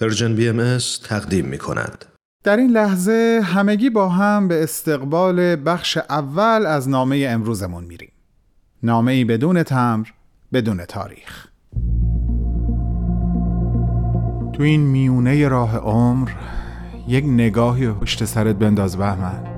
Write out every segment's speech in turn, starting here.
Persian BMS تقدیم می کند. در این لحظه همگی با هم به استقبال بخش اول از نامه امروزمون میریم. نامه ای بدون تمبر، بدون تاریخ. تو این میونه راه عمر یک نگاهی پشت سرت بنداز بهمن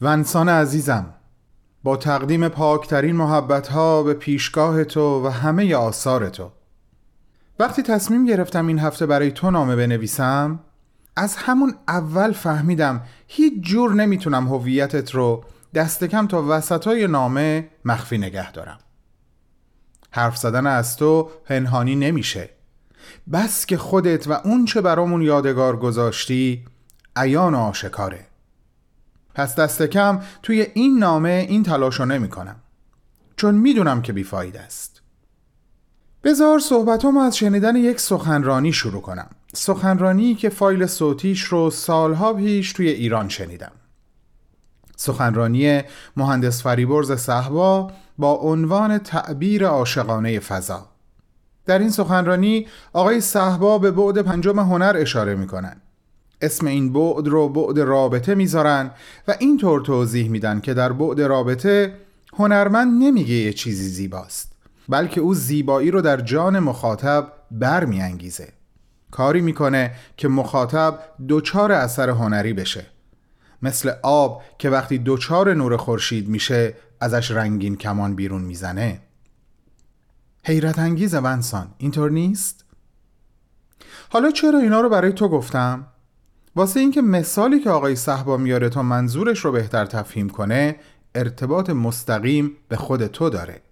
ونسان عزیزم با تقدیم پاکترین محبت ها به پیشگاه تو و همه آثار تو. وقتی تصمیم گرفتم این هفته برای تو نامه بنویسم از همون اول فهمیدم هیچ جور نمی‌تونم هویتت رو دست کم تا وسط های نامه مخفی نگه دارم. حرف زدن از تو پنهانی نمیشه. بس که خودت و اون چه برامون یادگار گذاشتی عیان و آشکاره. پس دست کم توی این نامه این تلاشو نمی کنم چون می‌دونم که بیفاید است. بذار صحبتامو از شنیدن یک سخنرانی شروع کنم. سخنرانی که فایل صوتیش رو سالها پیش توی ایران شنیدم. سخنرانی مهندس فریبرز صحبا با عنوان تعبیر عاشقانه فضا. در این سخنرانی آقای صحبا به بعد پنجم هنر اشاره می‌کنن. اسم این بعد رو بعد رابطه می‌ذارن و اینطور توضیح میدن که در بعد رابطه هنرمند نمیگه یه چیزی زیباست بلکه او زیبایی رو در جان مخاطب برمیانگیزه کاری می‌کنه که مخاطب دوچار اثر هنری بشه مثل آب که وقتی دوچار نور خورشید میشه ازش رنگین کمان بیرون می‌زنه حیرت انگیز ونسان اینطور نیست؟ حالا چرا اینا رو برای تو گفتم؟ واسه اینکه مثالی که آقای صحبا میاره تا منظورش رو بهتر تفهیم کنه ارتباط مستقیم به خود تو داره.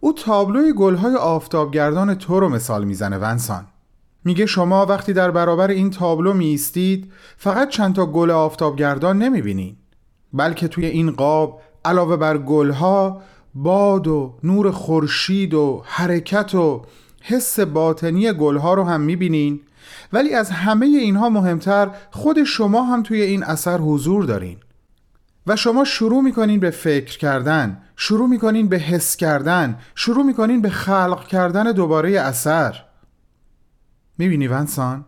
او تابلوی گلهای آفتابگردان تو رو مثال می‌زنه ونسان. میگه شما وقتی در برابر این تابلو میستید فقط چند تا گل آفتابگردان نمی‌بینین بلکه توی این قاب علاوه بر گلها باد و نور خورشید و حرکت و حس باطنی گلها رو هم می‌بینین ولی از همه اینها مهمتر خود شما هم توی این اثر حضور دارین و شما شروع می‌کنین به فکر کردن شروع می‌کنین به حس کردن شروع می‌کنین به خلق کردن دوباره اثر می‌بینی ونسان؟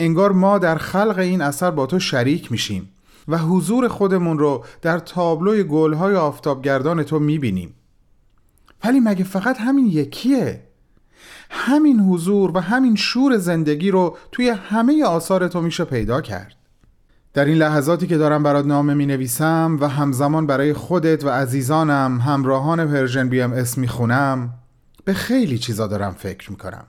انگار ما در خلق این اثر با تو شریک میشیم و حضور خودمون رو در تابلوی گلهای آفتابگردان تو می‌بینیم ولی مگه فقط همین یکیه؟ همین حضور و همین شور زندگی رو توی همه آثار تو میشه پیدا کرد. در این لحظاتی که دارم برات نامه می نویسم و همزمان برای خودت و عزیزانم همراهان Persian BMS می خونم به خیلی چیزا دارم فکر می کنم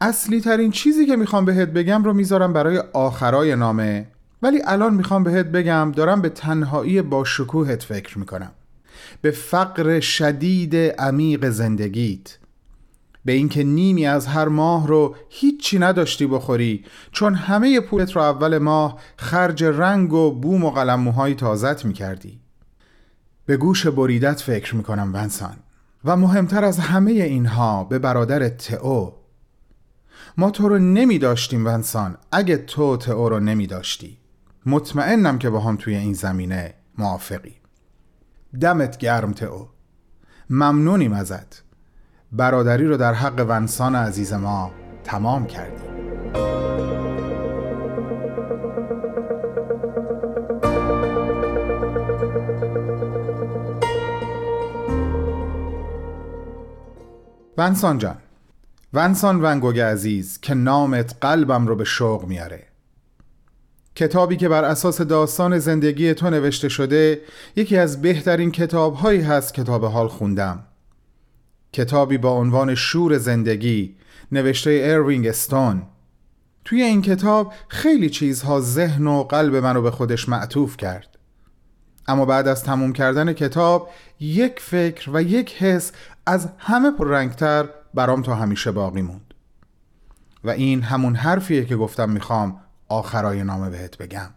اصلی ترین چیزی که می‌خوام بهت بگم رو می‌ذارم برای آخرای نامه ولی الان می‌خوام بهت بگم دارم به تنهایی با شکوهت فکر می‌کنم. به فقر شدید عمیق زندگیت. به اینکه نیمی از هر ماه رو هیچی نداشتی بخوری چون همه پولت رو اول ماه خرج رنگ و بوم و قلم موهای تازت می کردی به گوش بریدت فکر می کنم ونسان. و مهمتر از همه اینها به برادر تئو ما تو رو نمی داشتیم ونسان اگه تو تئو رو نمی داشتی مطمئنم که با هم توی این زمینه موافقی. دمت گرم تئو ممنونیم ازت. برادری رو در حق ونسان عزیز ما تمام کردیم. ونسان جان ونسان ونگوگ عزیز که نامت قلبم رو به شوق میاره. کتابی که بر اساس داستان زندگی تو نوشته شده یکی از بهترین کتابهایی هست که تا به حال خوندم. کتابی با عنوان شور زندگی نوشته ایروینگ استون. توی این کتاب خیلی چیزها ذهن و قلب منو به خودش معطوف کرد. اما بعد از تموم کردن کتاب یک فکر و یک حس از همه پررنگتر برام تا همیشه باقی موند. و این همون حرفیه که گفتم می‌خوام آخرای نامه بهت بگم.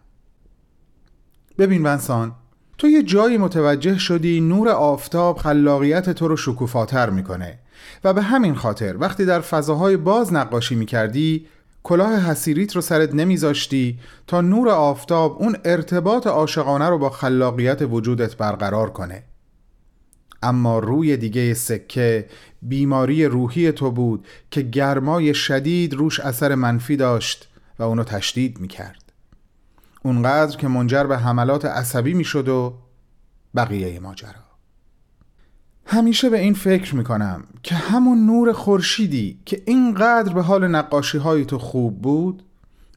ببین ونسان تو یه جایی متوجه شدی نور آفتاب خلاقیت تو رو شکوفاتر می‌کنه. و به همین خاطر وقتی در فضاهای باز نقاشی می‌کردی کلاه حسیریت رو سرت نمیذاشتی تا نور آفتاب اون ارتباط عاشقانه رو با خلاقیت وجودت برقرار کنه. اما روی دیگه سکه بیماری روحی تو بود که گرمای شدید روش اثر منفی داشت و اونو تشدید می‌کرد. اونقدر که منجر به حملات عصبی می‌شد و بقیه ماجرا. همیشه به این فکر می‌کنم که همون نور خورشیدی که اینقدر به حال نقاشی های تو خوب بود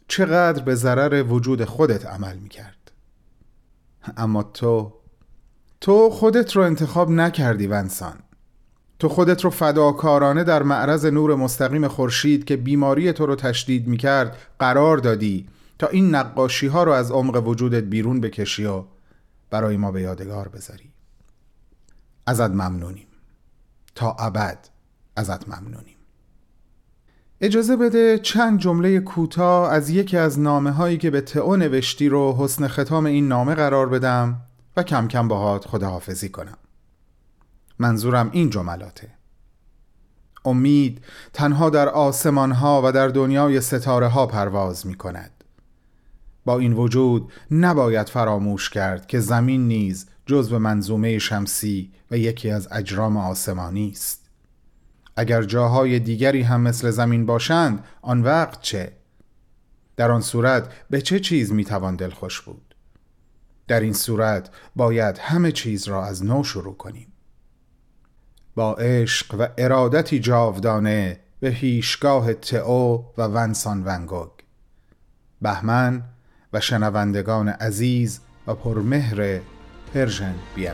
چقدر به ضرر وجود خودت عمل می‌کرد. اما تو تو خودت رو انتخاب نکردی ونسان. تو خودت رو فداکارانه در معرض نور مستقیم خورشید که بیماری تو رو تشدید می‌کرد قرار دادی. تا این نقاشی ها رو از عمق وجودت بیرون بکشی و برای ما به یادگار بذاری. ازت ممنونیم. تا ابد ازت ممنونیم. اجازه بده چند جمله کوتاه از یکی از نامه هایی که به تئو نوشتی رو حسن ختام این نامه قرار بدم و کم کم باهات خداحافظی کنم. منظورم این جملاته. امید تنها در آسمان ها و در دنیای ستاره ها پرواز می کند با این وجود نباید فراموش کرد که زمین نیز جزو منظومه شمسی و یکی از اجرام آسمانی است. اگر جاهای دیگری هم مثل زمین باشند آن وقت چه؟ در آن صورت به چه چیز می‌توان دلخوش بود؟ در این صورت باید همه چیز را از نو شروع کنیم. با عشق و ارادتی جاودانه به هیشگاه تئو و ونسان ونگوگ. بهمن و شنوندگان عزیز و پرمهر پرژن بی